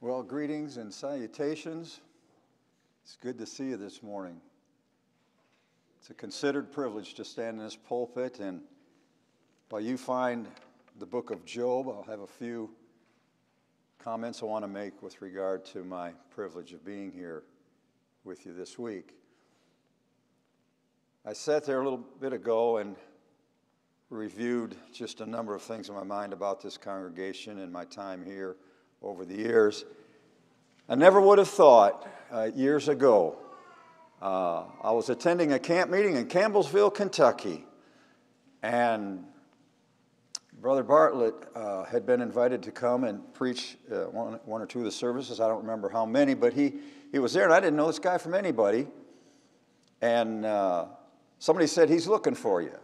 Well, greetings and salutations. It's good to see you this morning. It's a considered privilege to stand in this pulpit, and while you find the book of Job, I'll have a few comments I want to make with regard to my privilege of being here with you this week. I sat there a little bit ago and reviewed just a number of things in my mind about this congregation and my time here over the years. I never would have thought uh, years ago. Uh, I was attending a camp meeting in Campbellsville, Kentucky, and Brother Bartlett uh, had been invited to come and preach uh, one, one or two of the services. I don't remember how many, but he, he was there, and I didn't know this guy from anybody. And uh, somebody said, He's looking for you.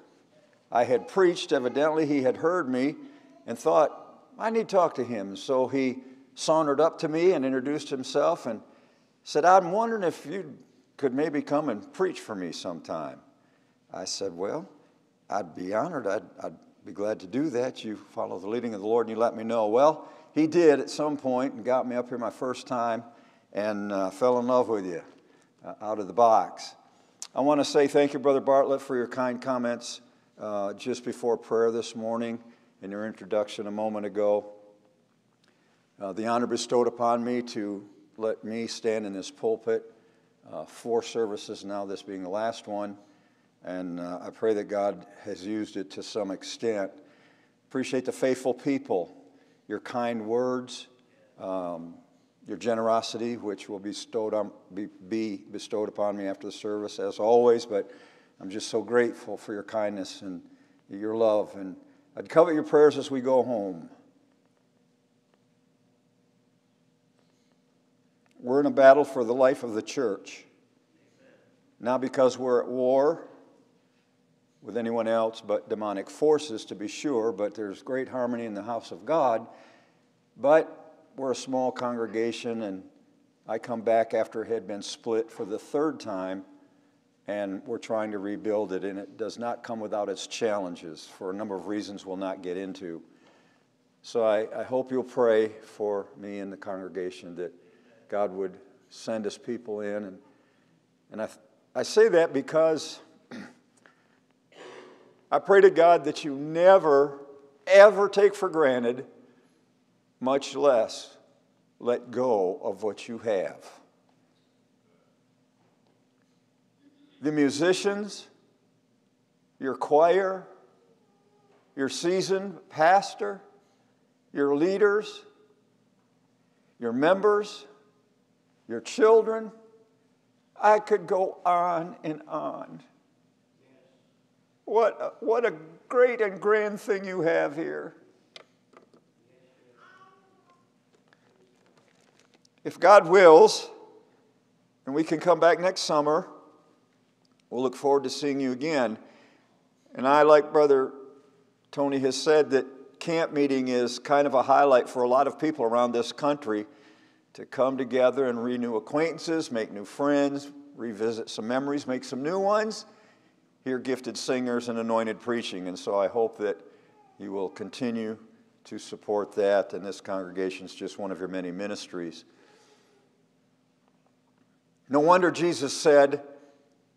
I had preached, evidently, he had heard me and thought, I need to talk to him. So he sauntered up to me and introduced himself and said, I'm wondering if you could maybe come and preach for me sometime. I said, Well, I'd be honored. I'd, I'd be glad to do that. You follow the leading of the Lord and you let me know. Well, he did at some point and got me up here my first time and uh, fell in love with you uh, out of the box. I want to say thank you, Brother Bartlett, for your kind comments uh, just before prayer this morning in your introduction a moment ago. Uh, the honor bestowed upon me to let me stand in this pulpit, uh, four services now, this being the last one, and uh, I pray that God has used it to some extent. Appreciate the faithful people, your kind words, um, your generosity, which will be bestowed, on, be, be bestowed upon me after the service, as always, but I'm just so grateful for your kindness and your love, and I'd covet your prayers as we go home. We're in a battle for the life of the church. Not because we're at war with anyone else but demonic forces, to be sure, but there's great harmony in the house of God. But we're a small congregation, and I come back after it had been split for the third time, and we're trying to rebuild it, and it does not come without its challenges for a number of reasons we'll not get into. So I, I hope you'll pray for me and the congregation that God would send us people in. And, and I, I say that because I pray to God that you never, ever take for granted, much less let go of what you have. The musicians, your choir, your seasoned pastor, your leaders, your members, your children. I could go on and on. What a, what a great and grand thing you have here. If God wills, and we can come back next summer, we'll look forward to seeing you again. And I, like Brother Tony has said, that camp meeting is kind of a highlight for a lot of people around this country to come together and renew acquaintances, make new friends, revisit some memories, make some new ones, hear gifted singers and anointed preaching. And so I hope that you will continue to support that, and this congregation is just one of your many ministries. No wonder Jesus said,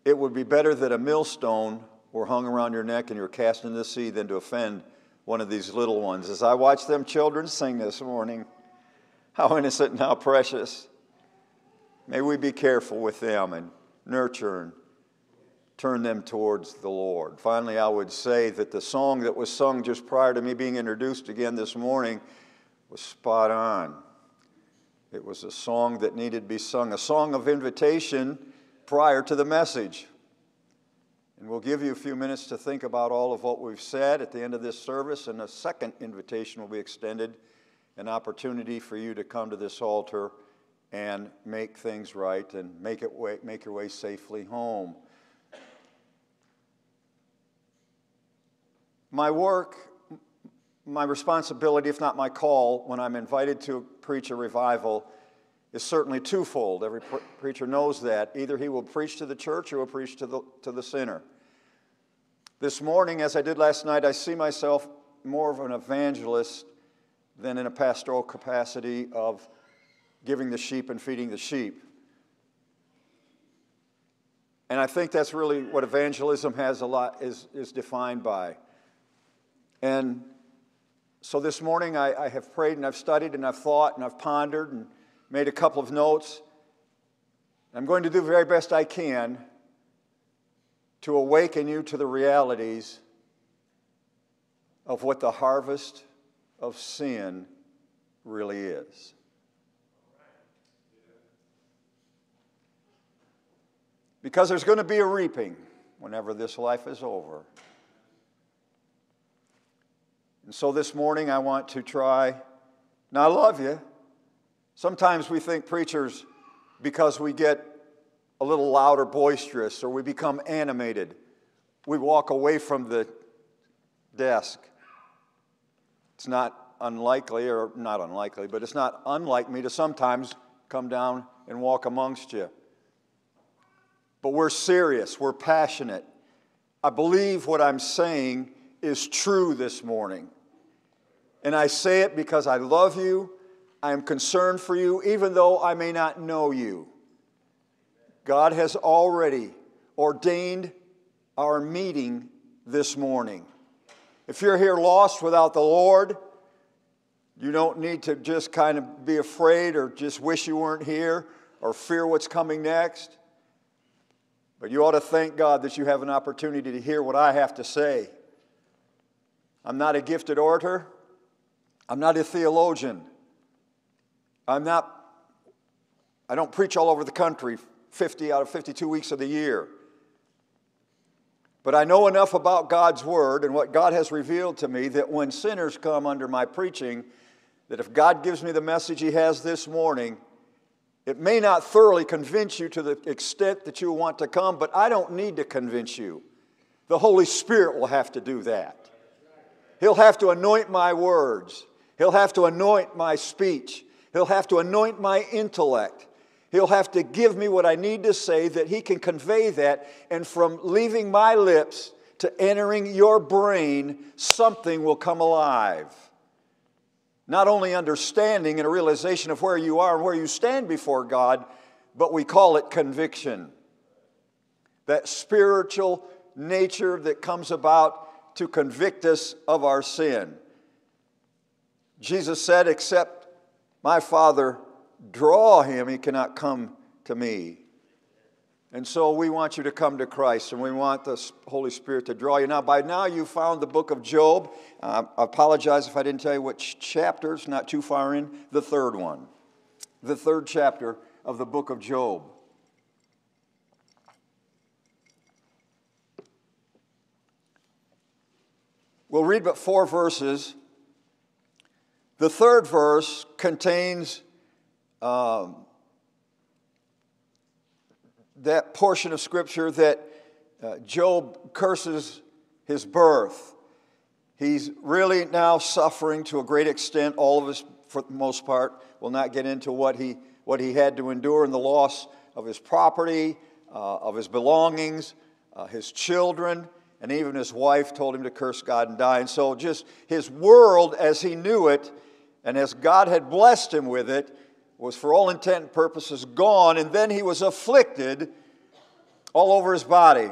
It would be better that a millstone were hung around your neck and you were cast into the sea than to offend one of these little ones. As I watch them children sing this morning, how innocent and how precious. May we be careful with them and nurture and turn them towards the Lord. Finally, I would say that the song that was sung just prior to me being introduced again this morning was spot on. It was a song that needed to be sung, a song of invitation prior to the message. And we'll give you a few minutes to think about all of what we've said at the end of this service, and a second invitation will be extended an opportunity for you to come to this altar and make things right and make, it way, make your way safely home. My work, my responsibility, if not my call, when I'm invited to preach a revival, is certainly twofold. Every pre- preacher knows that. Either he will preach to the church or will preach to the, to the sinner. This morning, as I did last night, I see myself more of an evangelist than in a pastoral capacity of giving the sheep and feeding the sheep. And I think that's really what evangelism has a lot is, is defined by. And so this morning I, I have prayed and I've studied and I've thought and I've pondered and made a couple of notes. I'm going to do the very best I can to awaken you to the realities of what the harvest of sin really is. Because there's going to be a reaping whenever this life is over. And so this morning I want to try. Now, I love you. Sometimes we think preachers, because we get a little loud or boisterous or we become animated, we walk away from the desk. It's not unlikely, or not unlikely, but it's not unlike me to sometimes come down and walk amongst you. But we're serious, we're passionate. I believe what I'm saying is true this morning. And I say it because I love you, I am concerned for you, even though I may not know you. God has already ordained our meeting this morning. If you're here lost without the Lord, you don't need to just kind of be afraid or just wish you weren't here or fear what's coming next. But you ought to thank God that you have an opportunity to hear what I have to say. I'm not a gifted orator. I'm not a theologian. I'm not, I don't preach all over the country 50 out of 52 weeks of the year. But I know enough about God's Word and what God has revealed to me that when sinners come under my preaching, that if God gives me the message He has this morning, it may not thoroughly convince you to the extent that you want to come, but I don't need to convince you. The Holy Spirit will have to do that. He'll have to anoint my words, He'll have to anoint my speech, He'll have to anoint my intellect. He'll have to give me what I need to say that He can convey that, and from leaving my lips to entering your brain, something will come alive not only understanding and a realization of where you are and where you stand before God, but we call it conviction. That spiritual nature that comes about to convict us of our sin. Jesus said, Except my Father draw him, he cannot come to me. And so we want you to come to Christ and we want the Holy Spirit to draw you. Now, by now you found the book of Job. Uh, I apologize if I didn't tell you which chapter, it's not too far in. The third one. The third chapter of the book of Job. We'll read but four verses. The third verse contains. Um, that portion of Scripture that uh, Job curses his birth. He's really now suffering to a great extent. All of us, for the most part, will not get into what he, what he had to endure in the loss of his property, uh, of his belongings, uh, his children, and even his wife told him to curse God and die. And so, just his world as he knew it, and as God had blessed him with it, was for all intent and purposes gone, and then he was afflicted all over his body.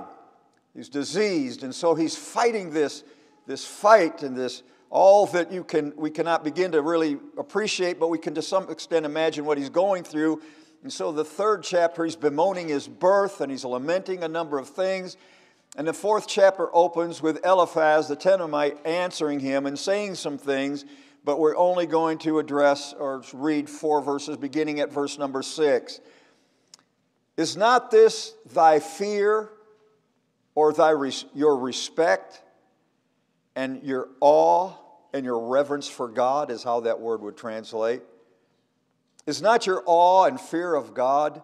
He's diseased, and so he's fighting this, this fight and this all that you can we cannot begin to really appreciate, but we can to some extent imagine what he's going through. And so the third chapter, he's bemoaning his birth and he's lamenting a number of things. And the fourth chapter opens with Eliphaz the Temanite answering him and saying some things but we're only going to address or read four verses beginning at verse number six. Is not this thy fear or thy your respect and your awe and your reverence for God, is how that word would translate? Is not your awe and fear of God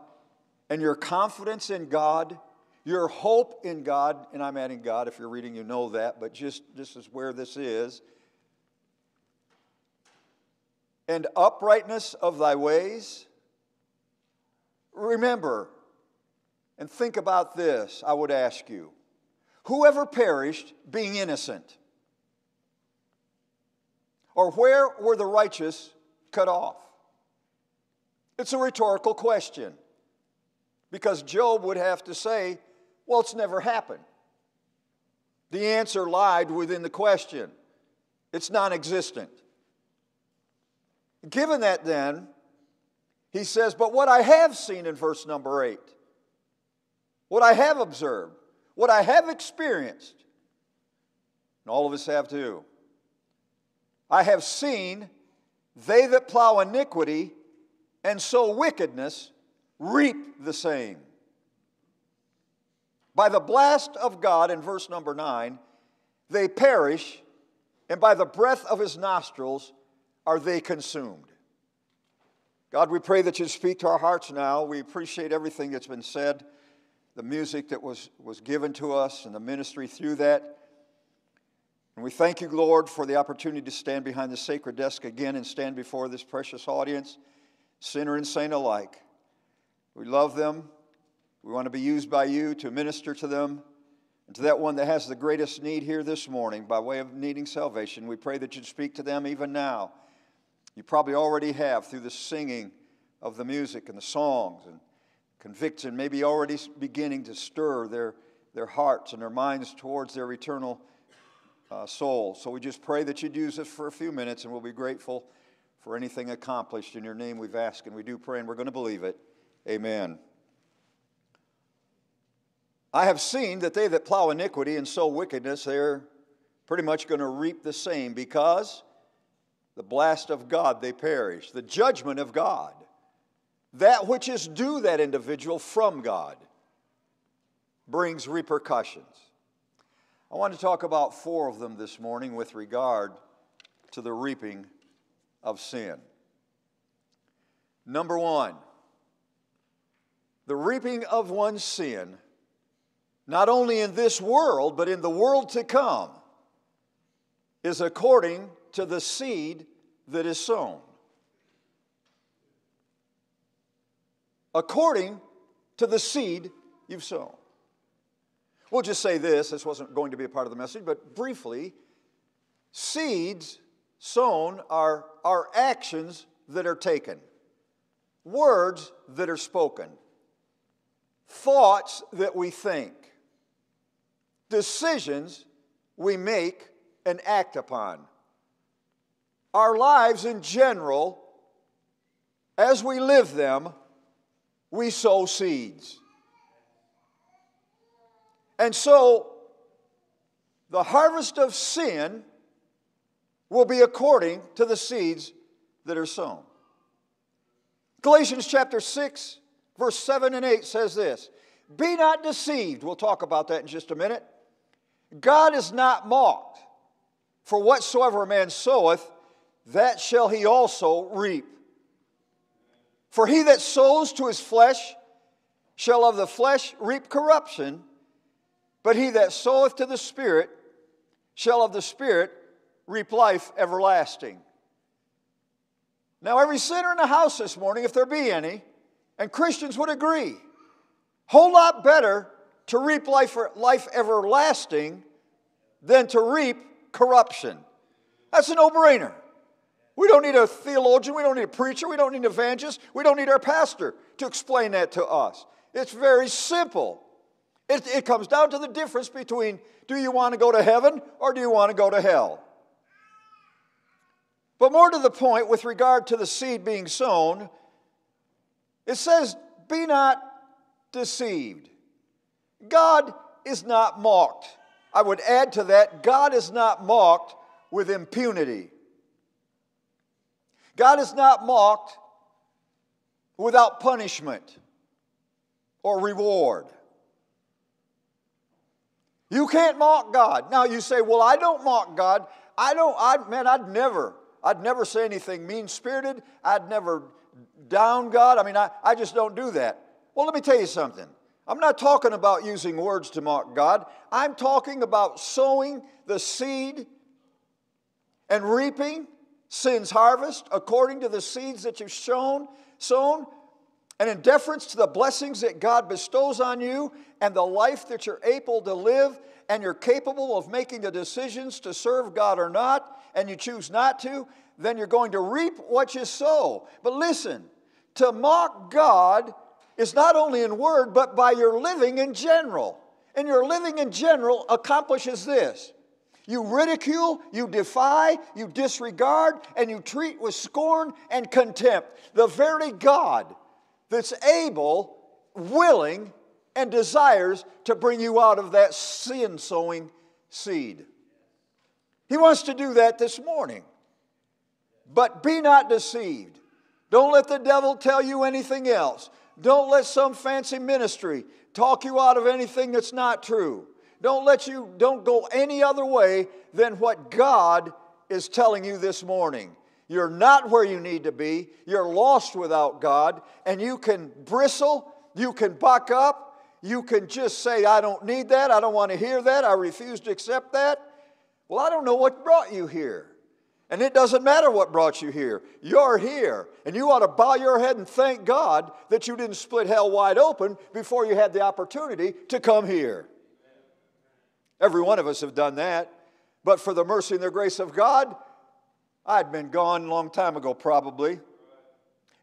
and your confidence in God, your hope in God, and I'm adding God, if you're reading, you know that, but just this is where this is and uprightness of thy ways? Remember and think about this, I would ask you. Whoever perished being innocent? Or where were the righteous cut off? It's a rhetorical question because Job would have to say, Well, it's never happened. The answer lied within the question, it's non existent. Given that, then, he says, But what I have seen in verse number eight, what I have observed, what I have experienced, and all of us have too, I have seen they that plow iniquity and sow wickedness reap the same. By the blast of God, in verse number nine, they perish, and by the breath of his nostrils are they consumed. God, we pray that you speak to our hearts now. We appreciate everything that's been said, the music that was, was given to us, and the ministry through that. And we thank you, Lord, for the opportunity to stand behind the sacred desk again and stand before this precious audience, sinner and saint alike. We love them. We want to be used by you to minister to them. And to that one that has the greatest need here this morning by way of needing salvation, we pray that you'd speak to them even now. You probably already have through the singing of the music and the songs and conviction, maybe already beginning to stir their, their hearts and their minds towards their eternal uh, soul. So we just pray that you'd use us for a few minutes and we'll be grateful for anything accomplished. In your name we've asked and we do pray and we're going to believe it. Amen. I have seen that they that plow iniquity and sow wickedness, they're pretty much going to reap the same because the blast of God they perish, the judgment of God, that which is due that individual from God, brings repercussions. I want to talk about four of them this morning with regard to the reaping of sin. Number one, the reaping of one's sin, not only in this world, but in the world to come, is according to the seed that is sown. According to the seed you've sown. We'll just say this this wasn't going to be a part of the message, but briefly seeds sown are, are actions that are taken, words that are spoken thoughts that we think, decisions we make and act upon. Our lives in general, as we live them, we sow seeds. And so, the harvest of sin will be according to the seeds that are sown. Galatians chapter 6, Verse 7 and 8 says this Be not deceived. We'll talk about that in just a minute. God is not mocked. For whatsoever a man soweth, that shall he also reap. For he that sows to his flesh shall of the flesh reap corruption, but he that soweth to the Spirit shall of the Spirit reap life everlasting. Now, every sinner in the house this morning, if there be any, and Christians would agree. Whole lot better to reap life, life everlasting than to reap corruption. That's a no brainer. We don't need a theologian, we don't need a preacher, we don't need an evangelist, we don't need our pastor to explain that to us. It's very simple. It, it comes down to the difference between do you want to go to heaven or do you want to go to hell? But more to the point, with regard to the seed being sown, it says, Be not deceived. God is not mocked. I would add to that, God is not mocked with impunity. God is not mocked without punishment or reward. You can't mock God. Now you say, "Well, I don't mock God. I don't I man, I'd never I'd never say anything mean-spirited. I'd never down God. I mean, I, I just don't do that. Well, let me tell you something. I'm not talking about using words to mock God. I'm talking about sowing the seed and reaping sin's harvest according to the seeds that you've sown, sown, and in deference to the blessings that God bestows on you and the life that you're able to live, and you're capable of making the decisions to serve God or not, and you choose not to, then you're going to reap what you sow. But listen, to mock God is not only in word, but by your living in general. And your living in general accomplishes this you ridicule, you defy, you disregard, and you treat with scorn and contempt the very God that's able, willing, and desires to bring you out of that sin sowing seed. He wants to do that this morning. But be not deceived. Don't let the devil tell you anything else. Don't let some fancy ministry talk you out of anything that's not true. Don't let you, don't go any other way than what God is telling you this morning. You're not where you need to be. You're lost without God. And you can bristle, you can buck up, you can just say, I don't need that, I don't want to hear that, I refuse to accept that. Well, I don't know what brought you here. And it doesn't matter what brought you here. You're here. And you ought to bow your head and thank God that you didn't split hell wide open before you had the opportunity to come here. Every one of us have done that. But for the mercy and the grace of God, I'd been gone a long time ago, probably.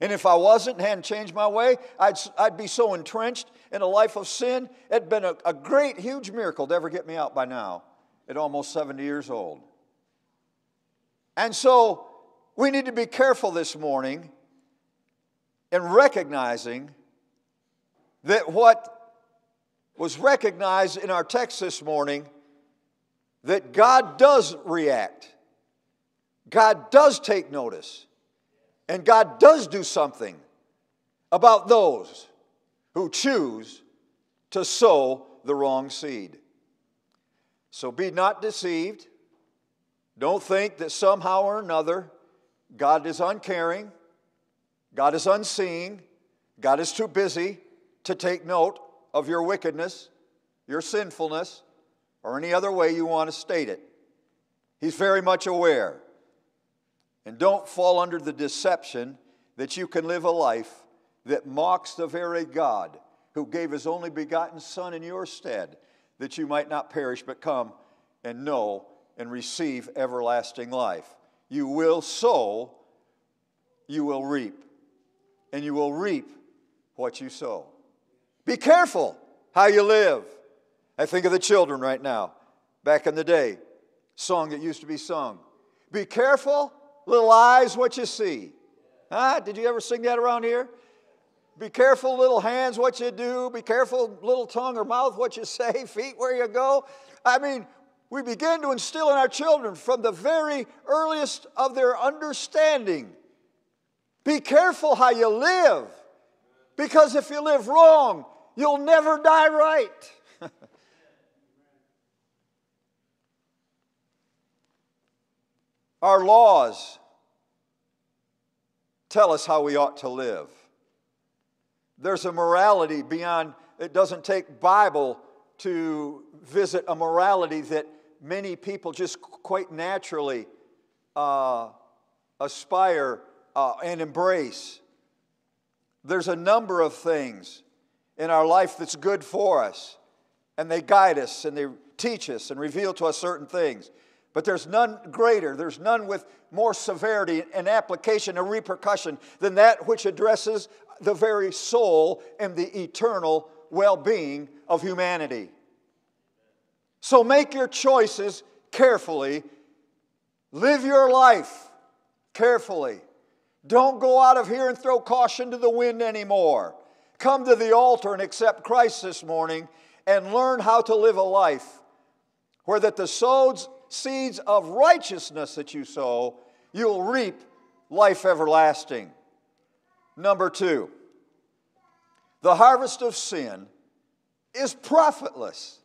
And if I wasn't and hadn't changed my way, I'd, I'd be so entrenched in a life of sin. It'd been a, a great, huge miracle to ever get me out by now at almost 70 years old. And so we need to be careful this morning in recognizing that what was recognized in our text this morning that God does react. God does take notice. And God does do something about those who choose to sow the wrong seed. So be not deceived. Don't think that somehow or another God is uncaring, God is unseeing, God is too busy to take note of your wickedness, your sinfulness, or any other way you want to state it. He's very much aware. And don't fall under the deception that you can live a life that mocks the very God who gave his only begotten Son in your stead, that you might not perish but come and know and receive everlasting life. You will sow, you will reap, and you will reap what you sow. Be careful how you live. I think of the children right now, back in the day, song that used to be sung. Be careful, little eyes, what you see. Huh? Did you ever sing that around here? Be careful, little hands, what you do. Be careful, little tongue or mouth, what you say. Feet, where you go. I mean, we begin to instill in our children from the very earliest of their understanding. Be careful how you live, because if you live wrong, you'll never die right. our laws tell us how we ought to live. There's a morality beyond, it doesn't take Bible to visit a morality that many people just quite naturally uh, aspire uh, and embrace. There's a number of things in our life that's good for us, and they guide us and they teach us and reveal to us certain things. But there's none greater, there's none with more severity and application and repercussion than that which addresses the very soul and the eternal well being of humanity. So make your choices carefully. Live your life carefully. Don't go out of here and throw caution to the wind anymore. Come to the altar and accept Christ this morning and learn how to live a life where that the sows, seeds of righteousness that you sow, you'll reap life everlasting. Number two, the harvest of sin is profitless.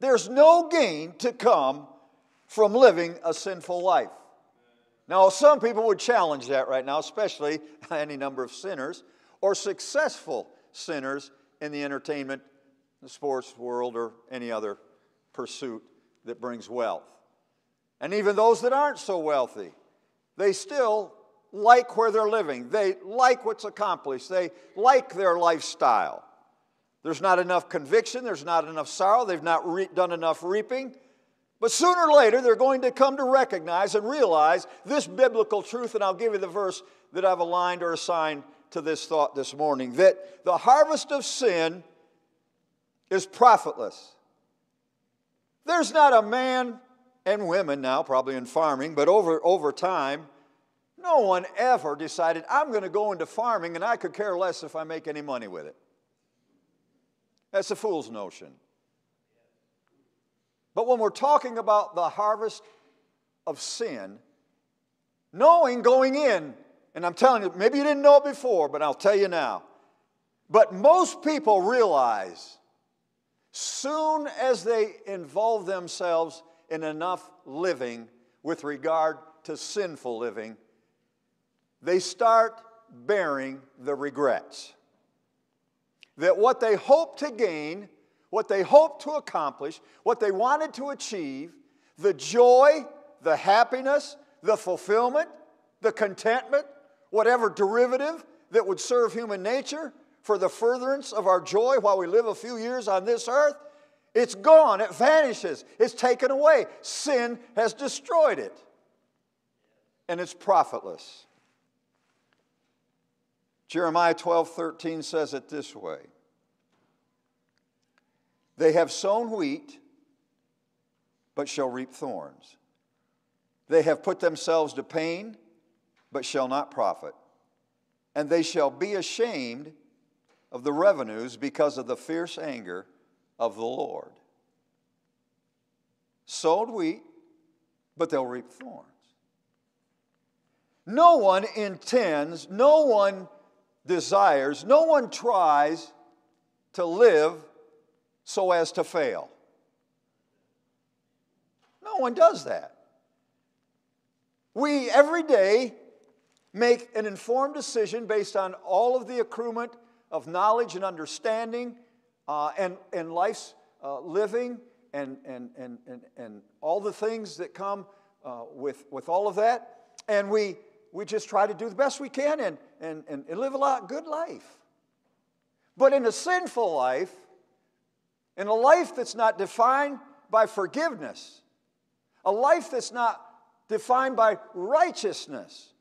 There's no gain to come from living a sinful life. Now, some people would challenge that right now, especially any number of sinners or successful sinners in the entertainment, the sports world, or any other pursuit that brings wealth. And even those that aren't so wealthy, they still like where they're living. They like what's accomplished. They like their lifestyle. There's not enough conviction, there's not enough sorrow, they've not re- done enough reaping. But sooner or later, they're going to come to recognize and realize this biblical truth, and I'll give you the verse that I've aligned or assigned to this thought this morning that the harvest of sin is profitless. There's not a man and women now, probably in farming, but over, over time, no one ever decided, I'm going to go into farming and I could care less if I make any money with it. That's a fool's notion. But when we're talking about the harvest of sin, knowing going in, and I'm telling you, maybe you didn't know it before, but I'll tell you now. But most people realize soon as they involve themselves in enough living with regard to sinful living, they start bearing the regrets. That what they hope to gain, what they hope to accomplish, what they wanted to achieve, the joy, the happiness, the fulfillment, the contentment, whatever derivative that would serve human nature, for the furtherance of our joy while we live a few years on this earth, it's gone, it vanishes, it's taken away. Sin has destroyed it, and it's profitless. Jeremiah 12 13 says it this way They have sown wheat, but shall reap thorns. They have put themselves to pain, but shall not profit. And they shall be ashamed of the revenues because of the fierce anger of the Lord. Sowed wheat, but they'll reap thorns. No one intends, no one desires, no one tries to live so as to fail. No one does that. We every day make an informed decision based on all of the accruement of knowledge and understanding uh, and, and life's uh, living and, and, and, and, and all the things that come uh, with, with all of that. And we, we just try to do the best we can and, and, and, live a lot, good life. But in a sinful life, in a life that's not defined by forgiveness, a life that's not defined by righteousness,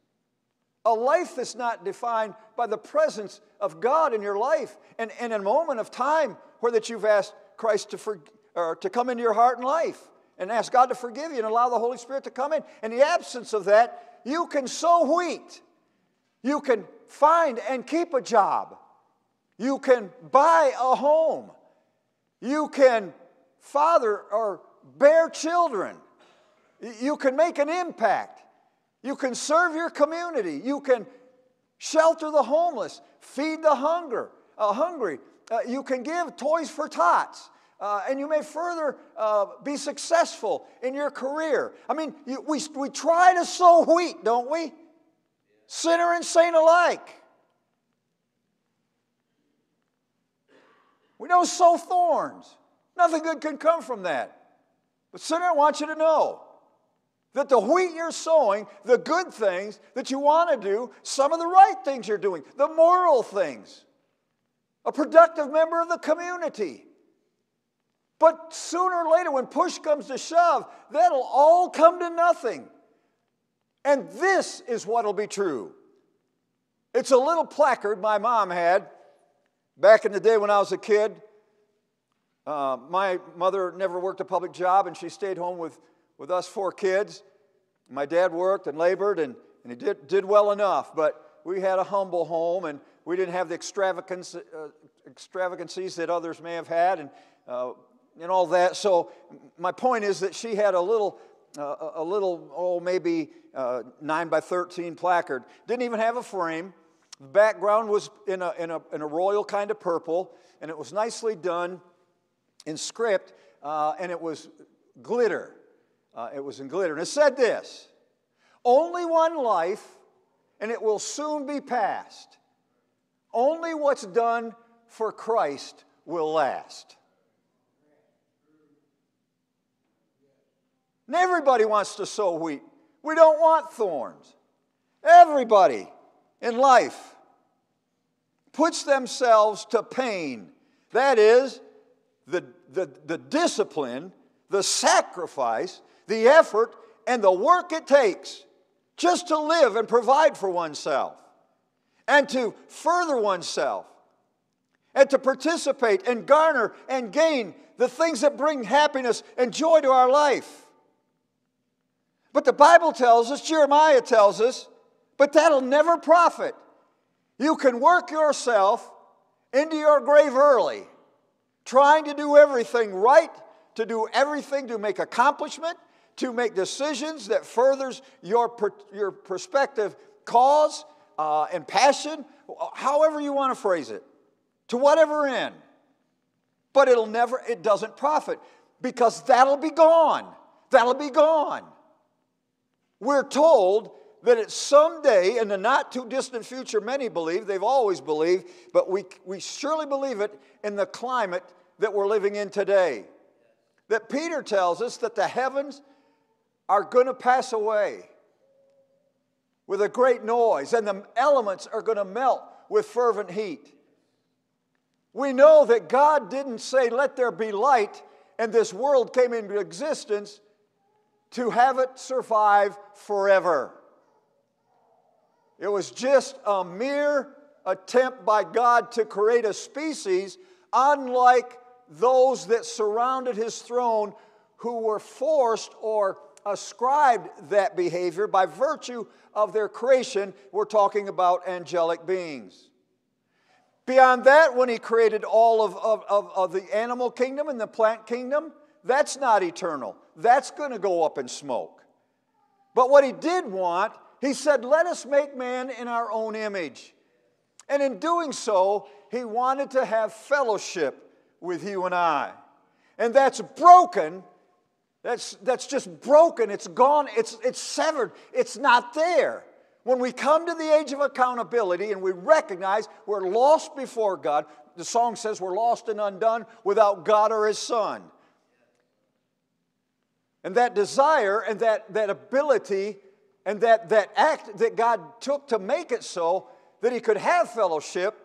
a life that's not defined by the presence of God in your life. And, and in a moment of time where that you've asked Christ to, for, or to come into your heart and life and ask God to forgive you and allow the Holy Spirit to come in. In the absence of that, you can sow wheat. You can find and keep a job. You can buy a home. You can father or bear children. You can make an impact. You can serve your community. You can shelter the homeless, feed the hunger, uh, hungry. Uh, you can give toys for tots. Uh, and you may further uh, be successful in your career. I mean, you, we, we try to sow wheat, don't we? Sinner and saint alike. We don't sow thorns. Nothing good can come from that. But, sinner, I want you to know that the wheat you're sowing, the good things that you want to do, some of the right things you're doing, the moral things, a productive member of the community. But sooner or later, when push comes to shove, that'll all come to nothing. And this is what'll be true. It's a little placard my mom had back in the day when I was a kid. Uh, my mother never worked a public job, and she stayed home with with us four kids. My dad worked and labored, and, and he did, did well enough, but we had a humble home, and we didn't have the extravagance, uh, extravagancies that others may have had, and, uh, and all that. So, my point is that she had a little, uh, a little, oh, maybe uh, 9 by 13 placard. Didn't even have a frame. The background was in a, in a, in a royal kind of purple, and it was nicely done in script, uh, and it was glitter. Uh, it was in glitter. And it said this Only one life, and it will soon be past. Only what's done for Christ will last. And everybody wants to sow wheat. We don't want thorns. Everybody in life puts themselves to pain. That is, the, the, the discipline, the sacrifice the effort, and the work it takes just to live and provide for oneself and to further oneself and to participate and garner and gain the things that bring happiness and joy to our life. But the Bible tells us, Jeremiah tells us, but that'll never profit. You can work yourself into your grave early, trying to do everything right, to do everything to make accomplishment, to make decisions that furthers your, per, your perspective cause uh, and passion, however you want to phrase it, to whatever end. But it'll never, it doesn't profit because that'll be gone. That'll be gone. We're told that it's someday in the not too distant future, many believe, they've always believed, but we, we surely believe it in the climate that we're living in today. That Peter tells us that the heavens are going to pass away with a great noise, and the elements are going to melt with fervent heat. We know that God didn't say, Let there be light, and this world came into existence to have it survive forever. It was just a mere attempt by God to create a species unlike those that surrounded his throne who were forced or ascribed that behavior by virtue of their creation. We're talking about angelic beings. Beyond that, when he created all of, of, of, of the animal kingdom and the plant kingdom, that's not eternal. That's going to go up in smoke. But what he did want, he said, let us make man in our own image. And in doing so, he wanted to have fellowship with you and I. And that's broken that's, that's just broken. It's gone. It's, it's severed. It's not there. When we come to the age of accountability and we recognize we're lost before God, the song says we're lost and undone without God or His Son. And that desire and that, that ability and that, that act that God took to make it so that He could have fellowship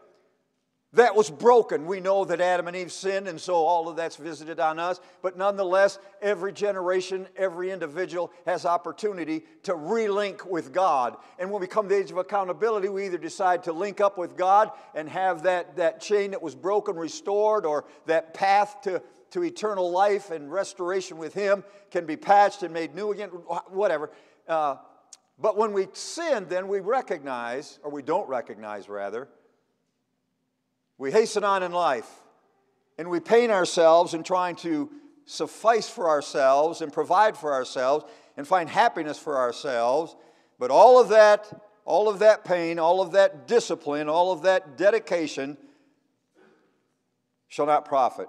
that was broken. We know that Adam and Eve sinned, and so all of that's visited on us. But nonetheless, every generation, every individual has opportunity to relink with God. And when we come to the age of accountability, we either decide to link up with God and have that, that chain that was broken restored, or that path to, to eternal life and restoration with Him can be patched and made new again, whatever. Uh, but when we sin, then we recognize, or we don't recognize rather, we hasten on in life and we pain ourselves in trying to suffice for ourselves and provide for ourselves and find happiness for ourselves. But all of that, all of that pain, all of that discipline, all of that dedication shall not profit.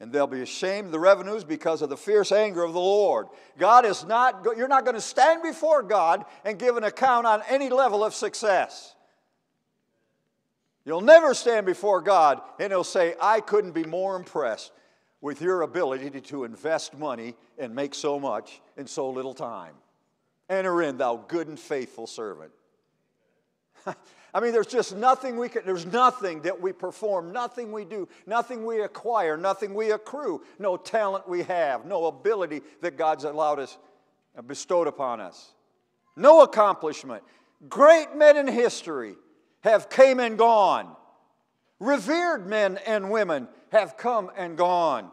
And they'll be ashamed of the revenues because of the fierce anger of the Lord. God is not, you're not going to stand before God and give an account on any level of success. You'll never stand before God and He'll say, I couldn't be more impressed with your ability to invest money and make so much in so little time. Enter in, thou good and faithful servant. I mean, there's just nothing we can, there's nothing that we perform, nothing we do, nothing we acquire, nothing we accrue, no talent we have, no ability that God's allowed us, bestowed upon us, no accomplishment. Great men in history have came and gone. Revered men and women have come and gone.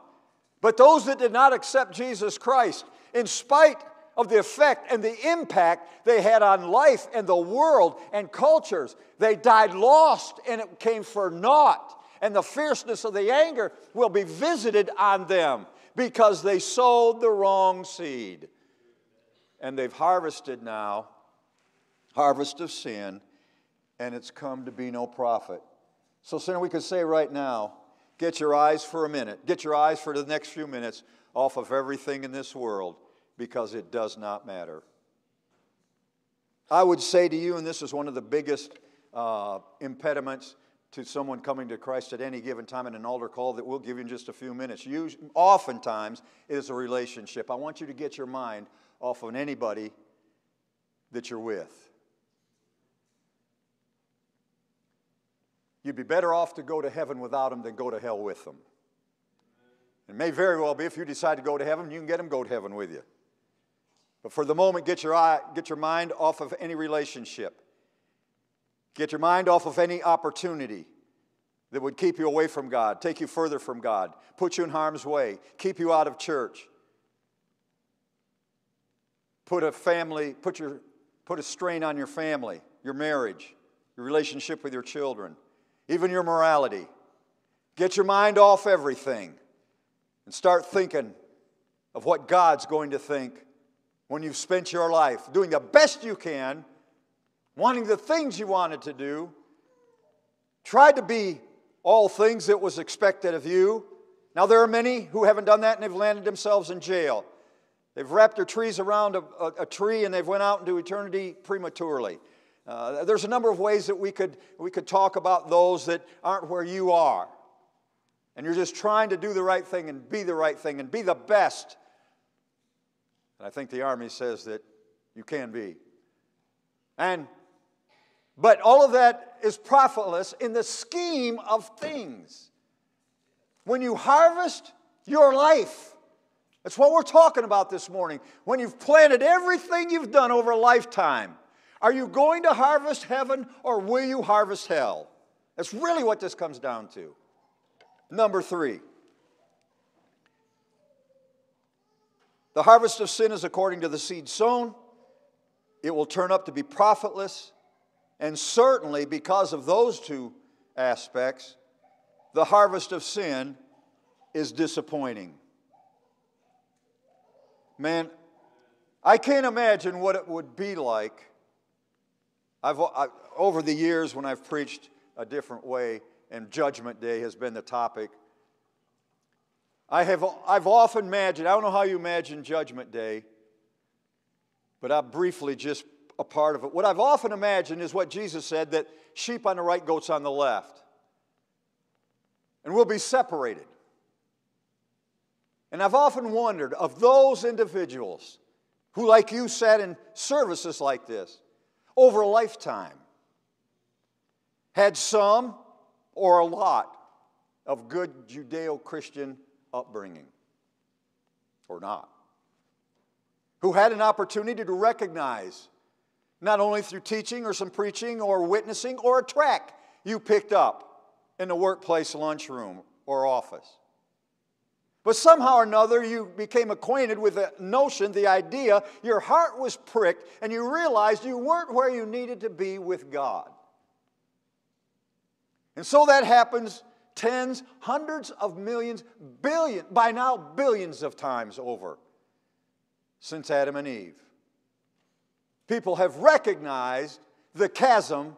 But those that did not accept Jesus Christ, in spite of the effect and the impact they had on life and the world and cultures, they died lost and it came for naught. And the fierceness of the anger will be visited on them because they sowed the wrong seed. And they've harvested now, harvest of sin, and it's come to be no profit. So, sinner, we could say right now, get your eyes for a minute, get your eyes for the next few minutes off of everything in this world because it does not matter. I would say to you, and this is one of the biggest uh, impediments to someone coming to Christ at any given time in an altar call that we'll give you in just a few minutes. Usually, oftentimes, it is a relationship. I want you to get your mind off of anybody that you're with. You'd be better off to go to heaven without them than go to hell with them. It may very well be if you decide to go to heaven, you can get them go to heaven with you. But for the moment, get your, eye, get your mind off of any relationship. Get your mind off of any opportunity that would keep you away from God, take you further from God, put you in harm's way, keep you out of church. Put a family, put, your, put a strain on your family, your marriage, your relationship with your children, even your morality. Get your mind off everything and start thinking of what God's going to think when you've spent your life doing the best you can, wanting the things you wanted to do, tried to be all things that was expected of you. Now, there are many who haven't done that and they've landed themselves in jail. They've wrapped their trees around a, a, a tree and they've went out into eternity prematurely. Uh, there's a number of ways that we could, we could talk about those that aren't where you are. And you're just trying to do the right thing and be the right thing and be the best and I think the Army says that you can be. And but all of that is profitless in the scheme of things. When you harvest your life, that's what we're talking about this morning. When you've planted everything you've done over a lifetime, are you going to harvest heaven or will you harvest hell? That's really what this comes down to. Number three. The harvest of sin is according to the seed sown. It will turn up to be profitless. And certainly, because of those two aspects, the harvest of sin is disappointing. Man, I can't imagine what it would be like. I've, I, over the years, when I've preached a different way, and Judgment Day has been the topic, I have, I've often imagined, I don't know how you imagine Judgment Day, but I'm briefly just a part of it. What I've often imagined is what Jesus said that sheep on the right, goats on the left. And we'll be separated. And I've often wondered of those individuals who, like you, sat in services like this over a lifetime, had some or a lot of good Judeo Christian upbringing or not, who had an opportunity to recognize, not only through teaching or some preaching or witnessing or a track you picked up in the workplace lunchroom or office. But somehow or another, you became acquainted with the notion, the idea, your heart was pricked, and you realized you weren't where you needed to be with God. And so that happens tens, hundreds of millions, billion, by now billions of times over since Adam and Eve. People have recognized the chasm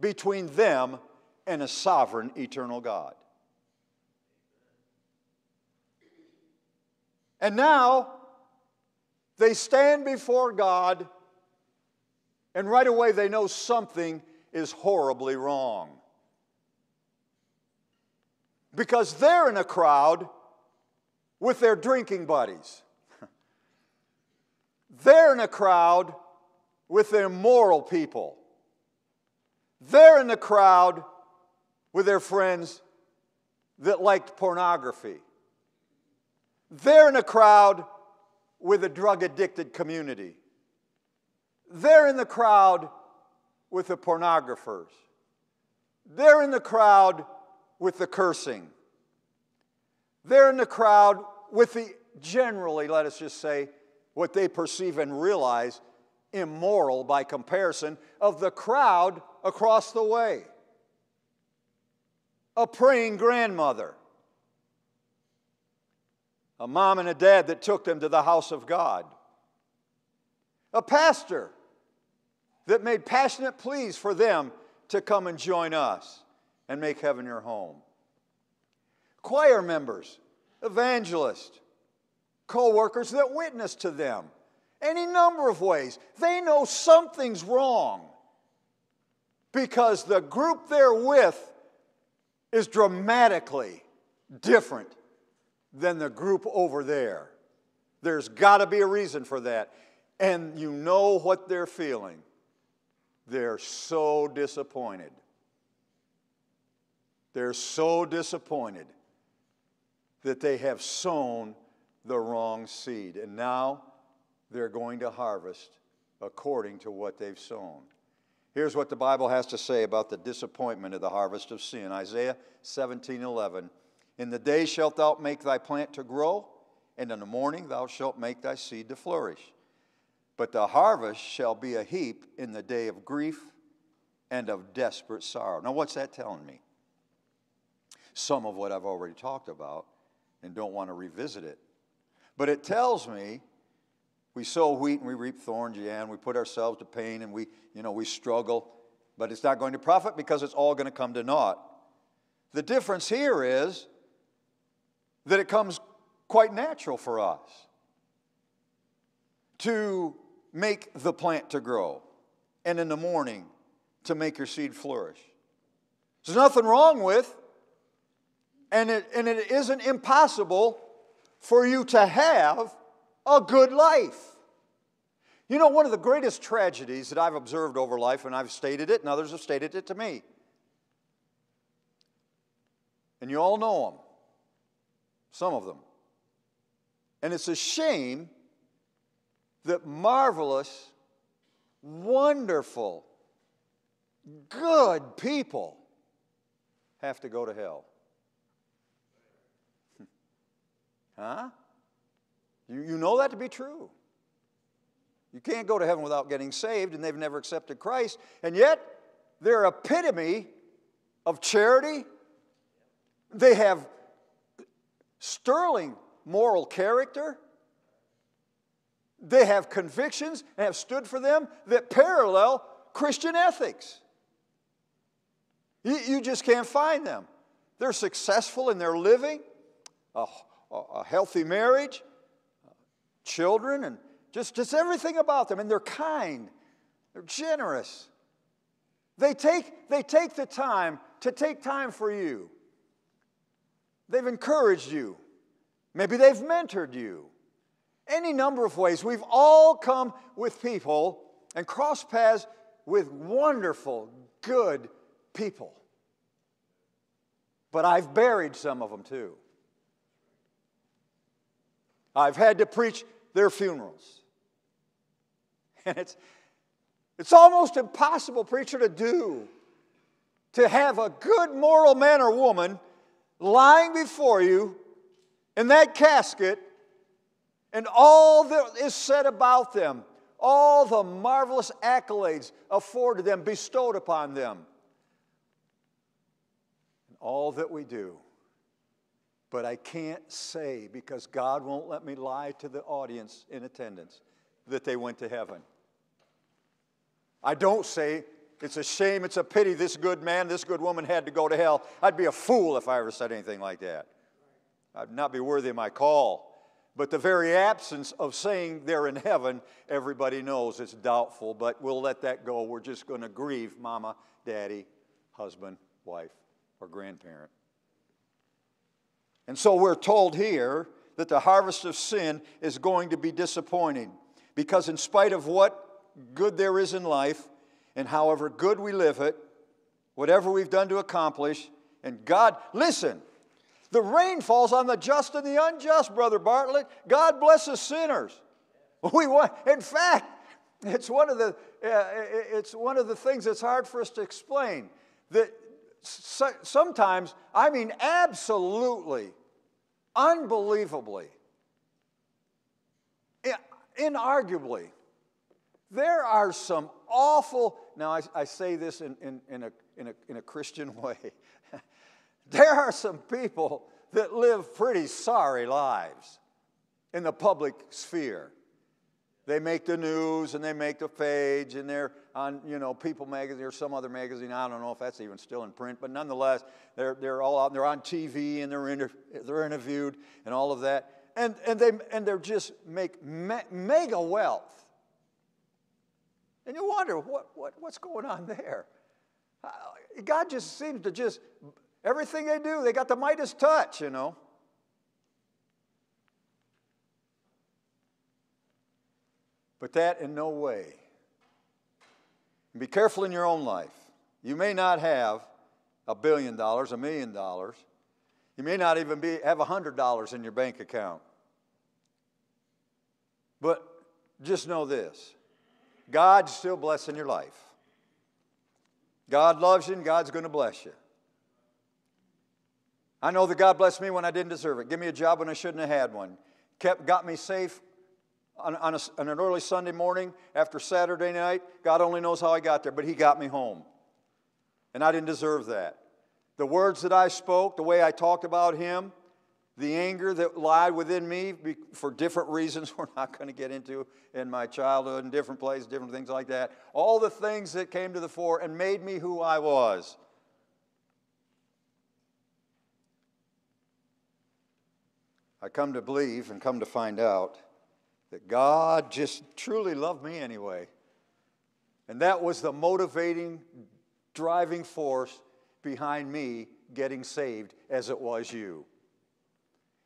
between them and a sovereign eternal God. And now they stand before God, and right away they know something is horribly wrong because they're in a crowd with their drinking buddies. they're in a crowd with their immoral people. They're in the crowd with their friends that liked pornography. They're in a crowd with a drug addicted community. They're in the crowd with the pornographers. They're in the crowd with the cursing. They're in the crowd with the generally, let us just say, what they perceive and realize immoral by comparison of the crowd across the way. A praying grandmother, a mom and a dad that took them to the house of God, a pastor that made passionate pleas for them to come and join us and make heaven your home. Choir members, evangelists, co workers that witness to them. Any number of ways. They know something's wrong because the group they're with is dramatically different than the group over there. There's got to be a reason for that. And you know what they're feeling. They're so disappointed. They're so disappointed that they have sown the wrong seed. And now they're going to harvest according to what they've sown. Here's what the Bible has to say about the disappointment of the harvest of sin Isaiah 17 11. In the day shalt thou make thy plant to grow, and in the morning thou shalt make thy seed to flourish. But the harvest shall be a heap in the day of grief and of desperate sorrow. Now, what's that telling me? Some of what I've already talked about and don't want to revisit it. But it tells me we sow wheat and we reap thorns, yeah, and we put ourselves to pain and we, you know, we struggle, but it's not going to profit because it's all going to come to naught. The difference here is that it comes quite natural for us to make the plant to grow and in the morning to make your seed flourish. There's nothing wrong with, and it, and it isn't impossible for you to have a good life. You know, one of the greatest tragedies that I've observed over life, and I've stated it, and others have stated it to me, and you all know them, some of them. And it's a shame that marvelous, wonderful, good people have to go to hell. huh? You, you know that to be true. You can't go to heaven without getting saved, and they've never accepted Christ. And yet, they're epitome of charity. They have sterling moral character. They have convictions and have stood for them that parallel Christian ethics. You, you just can't find them. They're successful in their living, a, a healthy marriage, children, and just, just everything about them. And they're kind, they're generous. They take, they take the time to take time for you. They've encouraged you. Maybe they've mentored you. Any number of ways. We've all come with people and crossed paths with wonderful, good people. But I've buried some of them too. I've had to preach their funerals. And it's, it's almost impossible, preacher, to do. To have a good moral man or woman lying before you in that casket and all that is said about them, all the marvelous accolades afforded them, bestowed upon them, and all that we do. But I can't say, because God won't let me lie to the audience in attendance, that they went to heaven. I don't say, it's a shame, it's a pity this good man, this good woman had to go to hell. I'd be a fool if I ever said anything like that. I'd not be worthy of my call. But the very absence of saying they're in heaven, everybody knows it's doubtful, but we'll let that go. We're just going to grieve mama, daddy, husband, wife, or grandparent. And so we're told here that the harvest of sin is going to be disappointing because, in spite of what good there is in life, and however good we live it, whatever we've done to accomplish, and God, listen, the rain falls on the just and the unjust, Brother Bartlett. God blesses sinners. We want, in fact, it's one of the, uh, it's one of the things that's hard for us to explain. That so, sometimes, I mean, absolutely, unbelievably, inarguably, there are some awful, now I, I say this in, in, in, a, in, a, in a Christian way. There are some people that live pretty sorry lives in the public sphere. They make the news and they make the page and they're on, you know, People magazine or some other magazine. I don't know if that's even still in print, but nonetheless, they're, they're all out. They're on TV and they're, inter, they're interviewed and all of that. And, and, they, and they're just make me, mega wealth. And you wonder, what, what, what's going on there? Uh, God just seems to just Everything they do, they got the Midas touch, you know. But that in no way. be careful in your own life. You may not have a billion dollars, a million dollars. You may not even be, have a hundred dollars in your bank account. But just know this God's still blessing your life. God loves you and God's going to bless you. I know that God blessed me when I didn't deserve it. Give me a job when I shouldn't have had one. Kept, got me safe on, on, a, on an early Sunday morning after Saturday night. God only knows how I got there, but He got me home. And I didn't deserve that. The words that I spoke, the way I talked about Him, the anger that lied within me for different reasons we're not going to get into in my childhood and different places, different things like that. All the things that came to the fore and made me who I was. I come to believe and come to find out that God just truly loved me anyway. And that was the motivating, driving force behind me getting saved as it was you.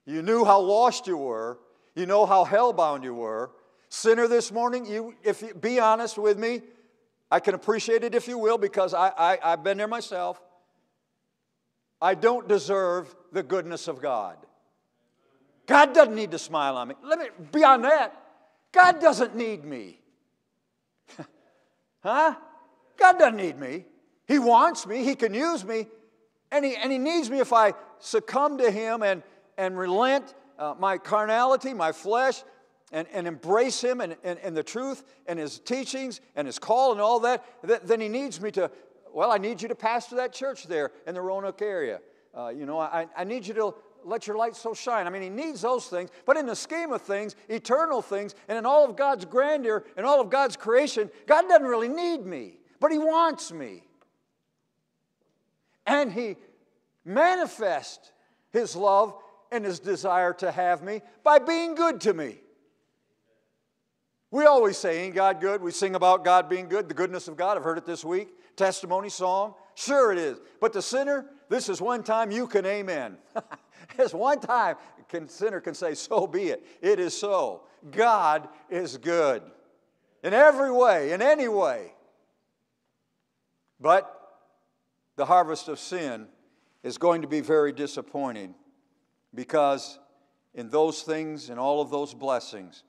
You knew how lost you were. You know how hellbound you were. Sinner this morning, you, if you, be honest with me, I can appreciate it if you will because I, I, I've been there myself. I don't deserve the goodness of God. God doesn't need to smile on me. Let me, beyond that, God doesn't need me. huh? God doesn't need me. He wants me, He can use me, and He, and he needs me if I succumb to Him and, and relent uh, my carnality, my flesh, and, and embrace Him and, and, and the truth and His teachings and His call and all that, then He needs me to, well, I need you to pastor that church there in the Roanoke area. Uh, you know, I, I need you to let your light so shine. I mean, he needs those things, but in the scheme of things, eternal things, and in all of God's grandeur and all of God's creation, God doesn't really need me, but he wants me. And he manifests his love and his desire to have me by being good to me. We always say, Ain't God good? We sing about God being good, the goodness of God. I've heard it this week. Testimony song. Sure, it is. But the sinner, this is one time you can amen. It's one time a sinner can say, So be it. It is so. God is good in every way, in any way. But the harvest of sin is going to be very disappointing because in those things and all of those blessings,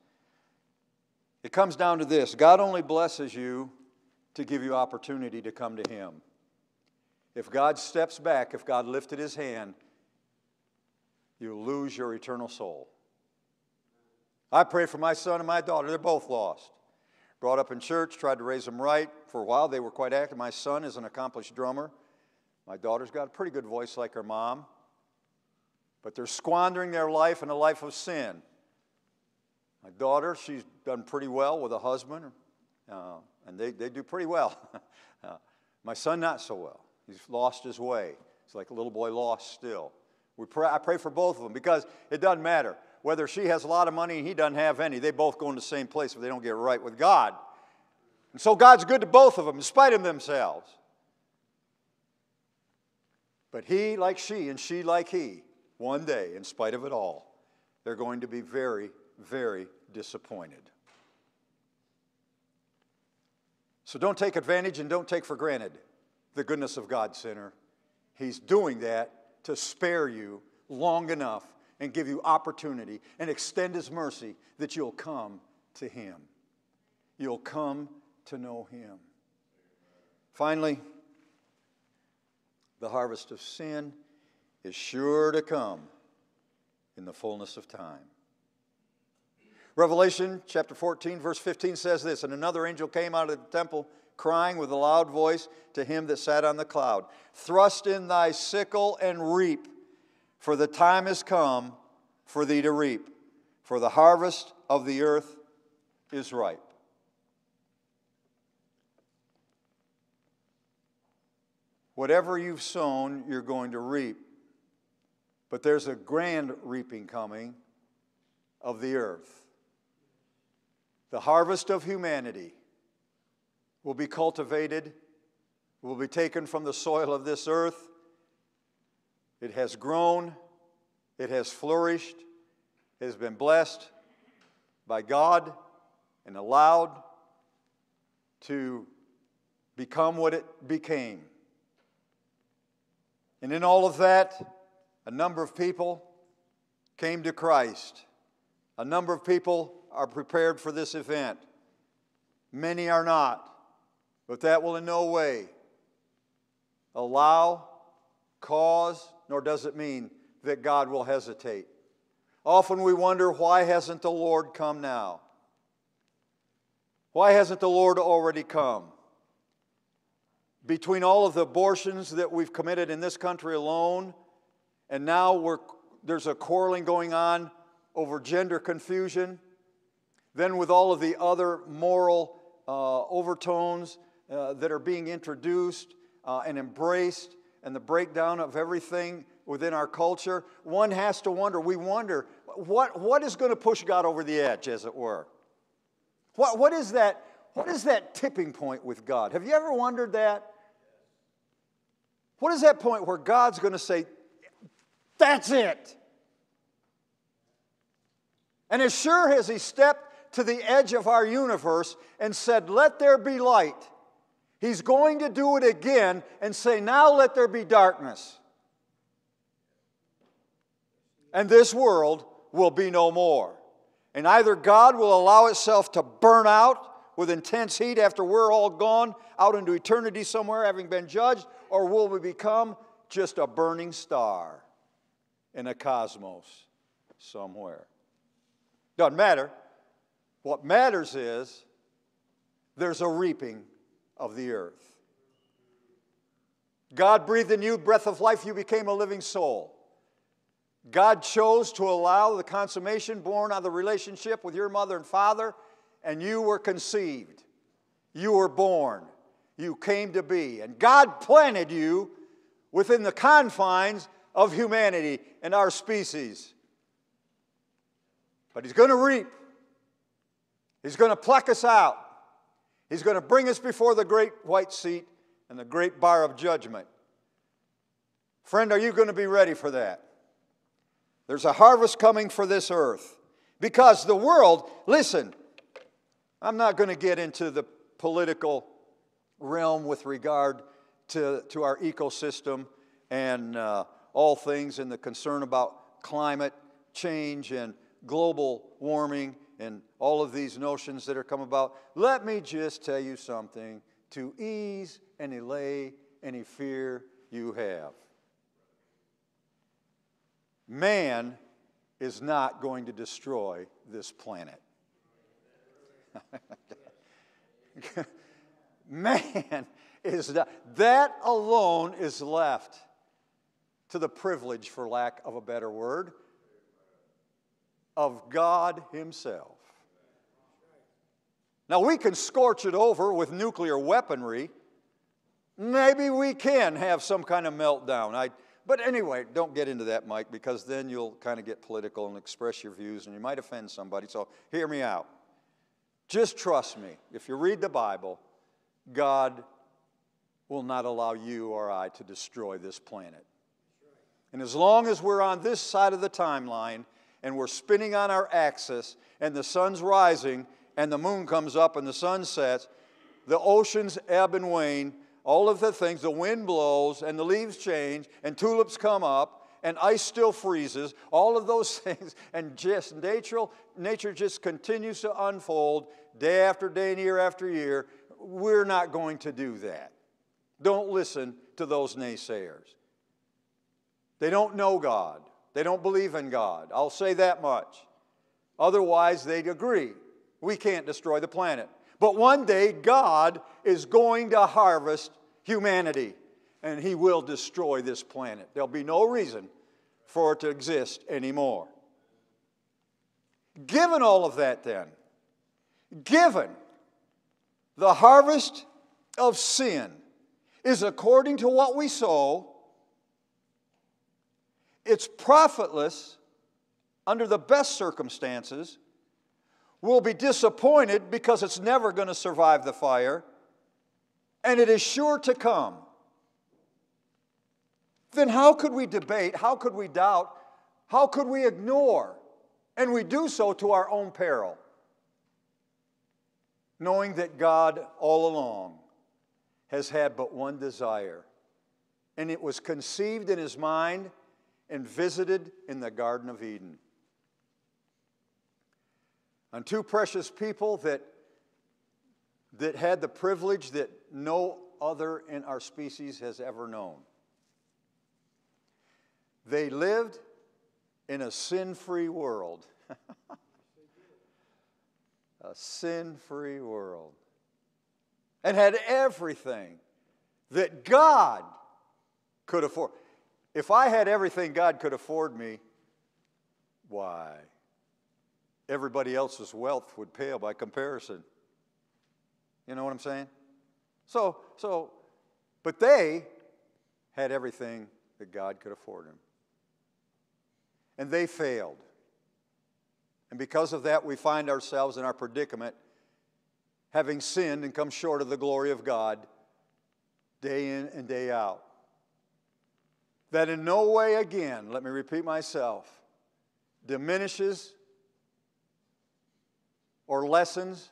it comes down to this God only blesses you to give you opportunity to come to Him. If God steps back, if God lifted His hand, you lose your eternal soul. I pray for my son and my daughter. They're both lost. Brought up in church, tried to raise them right. For a while, they were quite active. My son is an accomplished drummer. My daughter's got a pretty good voice like her mom. But they're squandering their life in a life of sin. My daughter, she's done pretty well with a husband, uh, and they, they do pretty well. uh, my son, not so well. He's lost his way. He's like a little boy lost still. We pray, I pray for both of them because it doesn't matter. Whether she has a lot of money and he doesn't have any, they both go in the same place if they don't get right with God. And so God's good to both of them in spite of themselves. But he like she and she like he, one day, in spite of it all, they're going to be very, very disappointed. So don't take advantage and don't take for granted the goodness of God, sinner. He's doing that to spare you long enough and give you opportunity and extend His mercy that you'll come to Him. You'll come to know Him. Finally, the harvest of sin is sure to come in the fullness of time. Revelation chapter 14, verse 15 says this And another angel came out of the temple crying with a loud voice to him that sat on the cloud Thrust in thy sickle and reap, for the time is come for thee to reap, for the harvest of the earth is ripe. Whatever you've sown, you're going to reap. But there's a grand reaping coming of the earth. The harvest of humanity will be cultivated, will be taken from the soil of this earth. It has grown, it has flourished, it has been blessed by God and allowed to become what it became. And in all of that, a number of people came to Christ. A number of people are prepared for this event. Many are not, but that will in no way allow, cause, nor does it mean that God will hesitate. Often we wonder why hasn't the Lord come now? Why hasn't the Lord already come? Between all of the abortions that we've committed in this country alone, and now there's a quarreling going on over gender confusion, then with all of the other moral uh, overtones uh, that are being introduced uh, and embraced, and the breakdown of everything within our culture, one has to wonder, we wonder, what, what is going to push God over the edge, as it were? What, what, is that, what is that tipping point with God? Have you ever wondered that? What is that point where God's going to say, That's it? And as sure as He stepped to the edge of our universe and said, Let there be light, He's going to do it again and say, Now let there be darkness. And this world will be no more. And either God will allow itself to burn out with intense heat after we're all gone out into eternity somewhere having been judged, or will we become just a burning star in a cosmos somewhere? Doesn't matter. What matters is there's a reaping of the earth. God breathed in you breath of life, you became a living soul. God chose to allow the consummation born out of the relationship with your mother and father, and you were conceived. You were born. You came to be. And God planted you within the confines of humanity and our species. But He's going to reap, He's going to pluck us out, He's going to bring us before the great white seat and the great bar of judgment. Friend, are you going to be ready for that? There's a harvest coming for this earth. Because the world, listen, I'm not going to get into the political realm with regard to, to our ecosystem and uh, all things and the concern about climate change and global warming and all of these notions that are come about. Let me just tell you something to ease and allay any fear you have. Man is not going to destroy this planet. Man is not, that alone is left to the privilege, for lack of a better word, of God Himself. Now, we can scorch it over with nuclear weaponry. Maybe we can have some kind of meltdown. I, but anyway, don't get into that, Mike, because then you'll kind of get political and express your views and you might offend somebody. So hear me out. Just trust me. If you read the Bible, God will not allow you or I to destroy this planet. And as long as we're on this side of the timeline and we're spinning on our axis and the sun's rising and the moon comes up and the sun sets, the oceans ebb and wane, all of the things, the wind blows and the leaves change and tulips come up and ice still freezes, all of those things, and just nature, nature just continues to unfold day after day and year after year. We're not going to do that. Don't listen to those naysayers. They don't know God. They don't believe in God. I'll say that much. Otherwise, they'd agree. We can't destroy the planet. But one day, God is going to harvest humanity and He will destroy this planet. There'll be no reason for it to exist anymore. Given all of that, then, given the harvest of sin is according to what we sow, it's profitless under the best circumstances We'll be disappointed because it's never going to survive the fire, and it is sure to come, then how could we debate? How could we doubt? How could we ignore? And we do so to our own peril, knowing that God all along has had but one desire, and it was conceived in his mind and visited in the Garden of Eden. on two precious people that, that had the privilege that no other in our species has ever known. They lived in a sin free world. a sin free world. And had everything that God could afford. If I had everything God could afford me, why? Everybody else's wealth would pale by comparison. You know what I'm saying? So, so, but they had everything that God could afford them. And they failed. And because of that, we find ourselves in our predicament, having sinned and come short of the glory of God day in and day out. That in no way, again, let me repeat myself, diminishes or lessens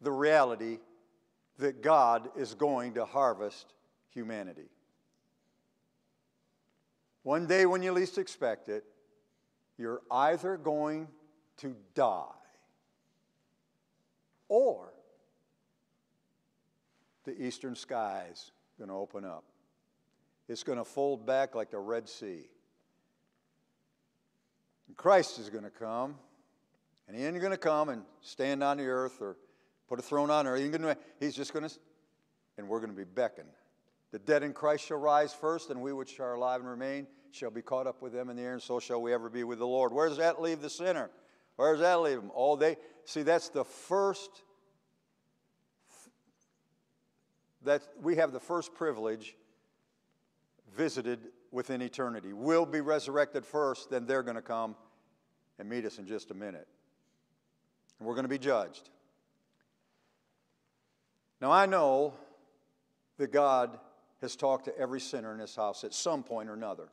the reality that God is going to harvest humanity. One day, when you least expect it, you're either going to die or the eastern skies going to open up. It's going to fold back like the Red Sea. And Christ is going to come, and he ain't going to come and stand on the earth or put a throne on earth. He's just going to, and we're going to be beckoned. The dead in Christ shall rise first, and we which are alive and remain shall be caught up with them in the air, and so shall we ever be with the Lord. Where does that leave the sinner? Where does that leave him? Oh, they see that's the first that we have the first privilege visited within eternity. We'll be resurrected first, then they're going to come and meet us in just a minute. And we're going to be judged. Now, I know that God has talked to every sinner in this house at some point or another.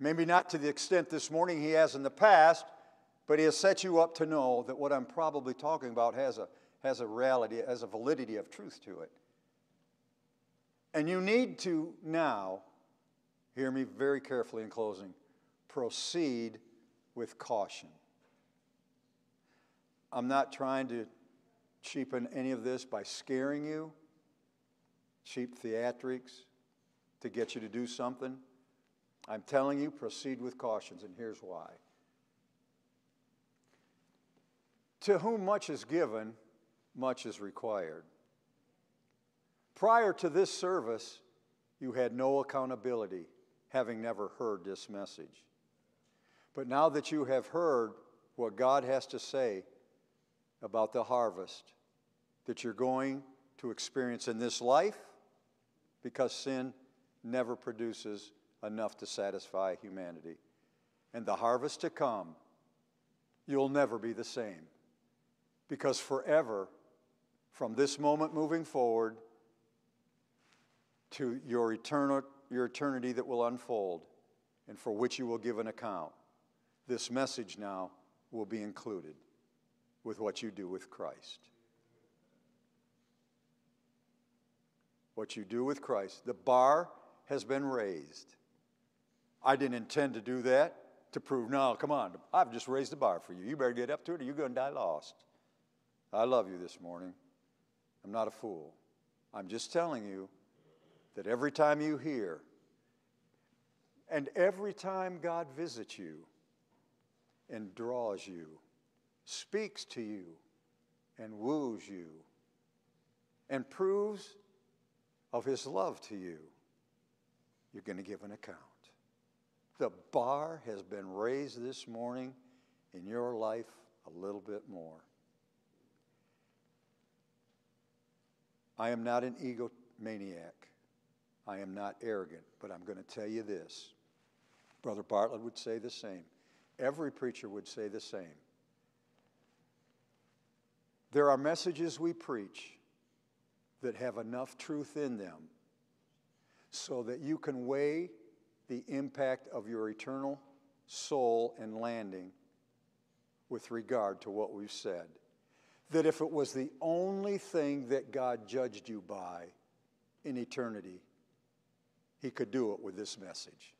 Maybe not to the extent this morning he has in the past, but he has set you up to know that what I'm probably talking about has a, has a reality, has a validity of truth to it. And you need to now, hear me very carefully in closing, proceed with caution. I'm not trying to cheapen any of this by scaring you, cheap theatrics to get you to do something. I'm telling you, proceed with cautions, and here's why. To whom much is given, much is required. Prior to this service, you had no accountability, having never heard this message. But now that you have heard what God has to say about the harvest that you're going to experience in this life, because sin never produces enough to satisfy humanity. And the harvest to come, you'll never be the same. Because forever, from this moment moving forward to your, eternal, your eternity that will unfold and for which you will give an account, this message now will be included with what you do with Christ. What you do with Christ. The bar has been raised. I didn't intend to do that to prove, no, come on, I've just raised the bar for you. You better get up to it or you're going to die lost. I love you this morning. I'm not a fool. I'm just telling you that every time you hear, and every time God visits you and draws you, speaks to you and woos you, and proves of his love to you, you're going to give an account. The bar has been raised this morning in your life a little bit more. I am not an egomaniac. I am not arrogant, but I'm going to tell you this. Brother Bartlett would say the same. Every preacher would say the same. There are messages we preach that have enough truth in them so that you can weigh the impact of your eternal soul and landing with regard to what we've said. That if it was the only thing that God judged you by in eternity, He could do it with this message.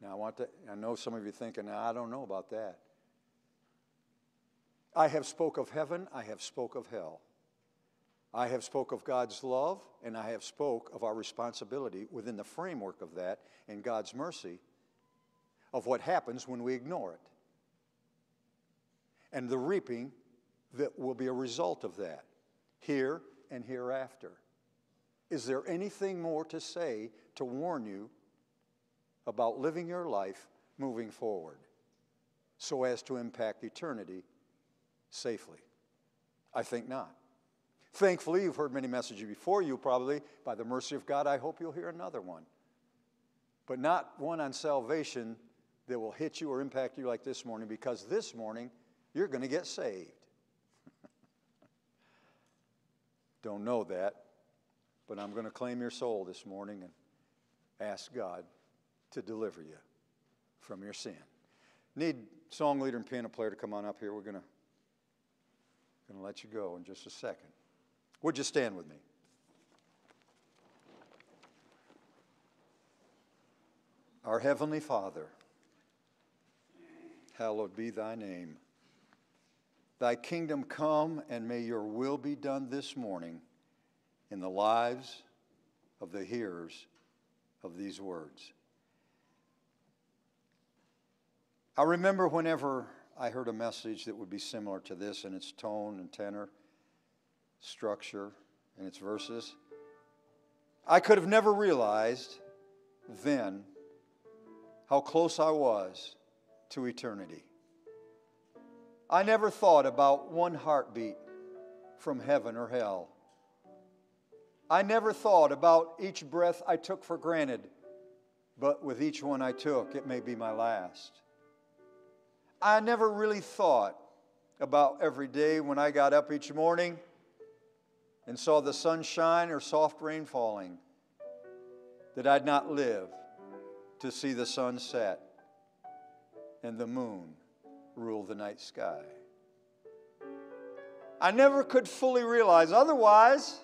Now, I want to, I know some of you thinking, I don't know about that. I have spoke of heaven, I have spoke of hell. I have spoke of God's love, and I have spoke of our responsibility within the framework of that and God's mercy of what happens when we ignore it. And the reaping that will be a result of that, here and hereafter. Is there anything more to say to warn you about living your life moving forward so as to impact eternity safely? I think not. Thankfully, you've heard many messages before you, probably. By the mercy of God, I hope you'll hear another one. But not one on salvation that will hit you or impact you like this morning, because this morning you're going to get saved. Don't know that, but I'm going to claim your soul this morning and ask God to deliver you from your sin. Need song leader and piano player to come on up here. We're going to, going to let you go in just a second. Would you stand with me? Our Heavenly Father, hallowed be thy name. Thy kingdom come, and may your will be done this morning in the lives of the hearers of these words. I remember whenever I heard a message that would be similar to this in its tone and tenor, structure, and its verses, I could have never realized then how close I was to eternity. I never thought about one heartbeat from heaven or hell. I never thought about each breath I took for granted, but with each one I took, it may be my last. I never really thought about every day when I got up each morning and saw the sunshine or soft rain falling that I'd not live to see the sun set and the moon rule the night sky. I never could fully realize otherwise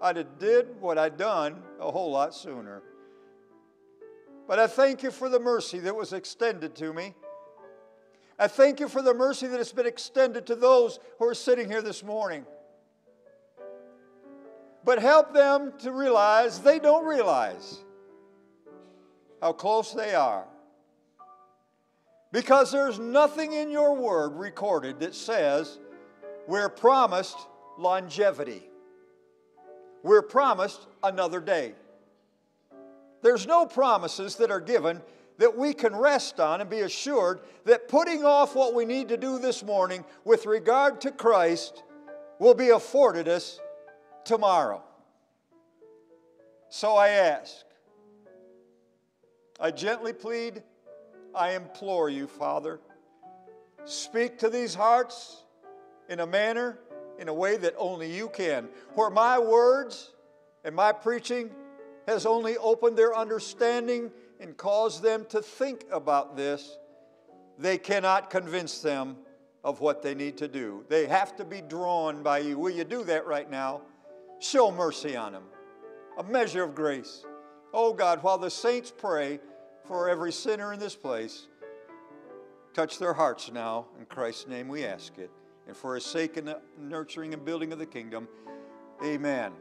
I'd have did what I'd done a whole lot sooner. But I thank you for the mercy that was extended to me. I thank you for the mercy that has been extended to those who are sitting here this morning. But help them to realize they don't realize how close they are because there's nothing in your word recorded that says we're promised longevity. We're promised another day. There's no promises that are given that we can rest on and be assured that putting off what we need to do this morning with regard to Christ will be afforded us tomorrow. So I ask, I gently plead I implore you, Father, speak to these hearts in a manner, in a way that only you can. Where my words and my preaching has only opened their understanding and caused them to think about this, they cannot convince them of what they need to do. They have to be drawn by you. Will you do that right now? Show mercy on them, a measure of grace. Oh God, while the saints pray, for every sinner in this place. Touch their hearts now. In Christ's name we ask it. And for his sake in the nurturing and building of the kingdom, amen.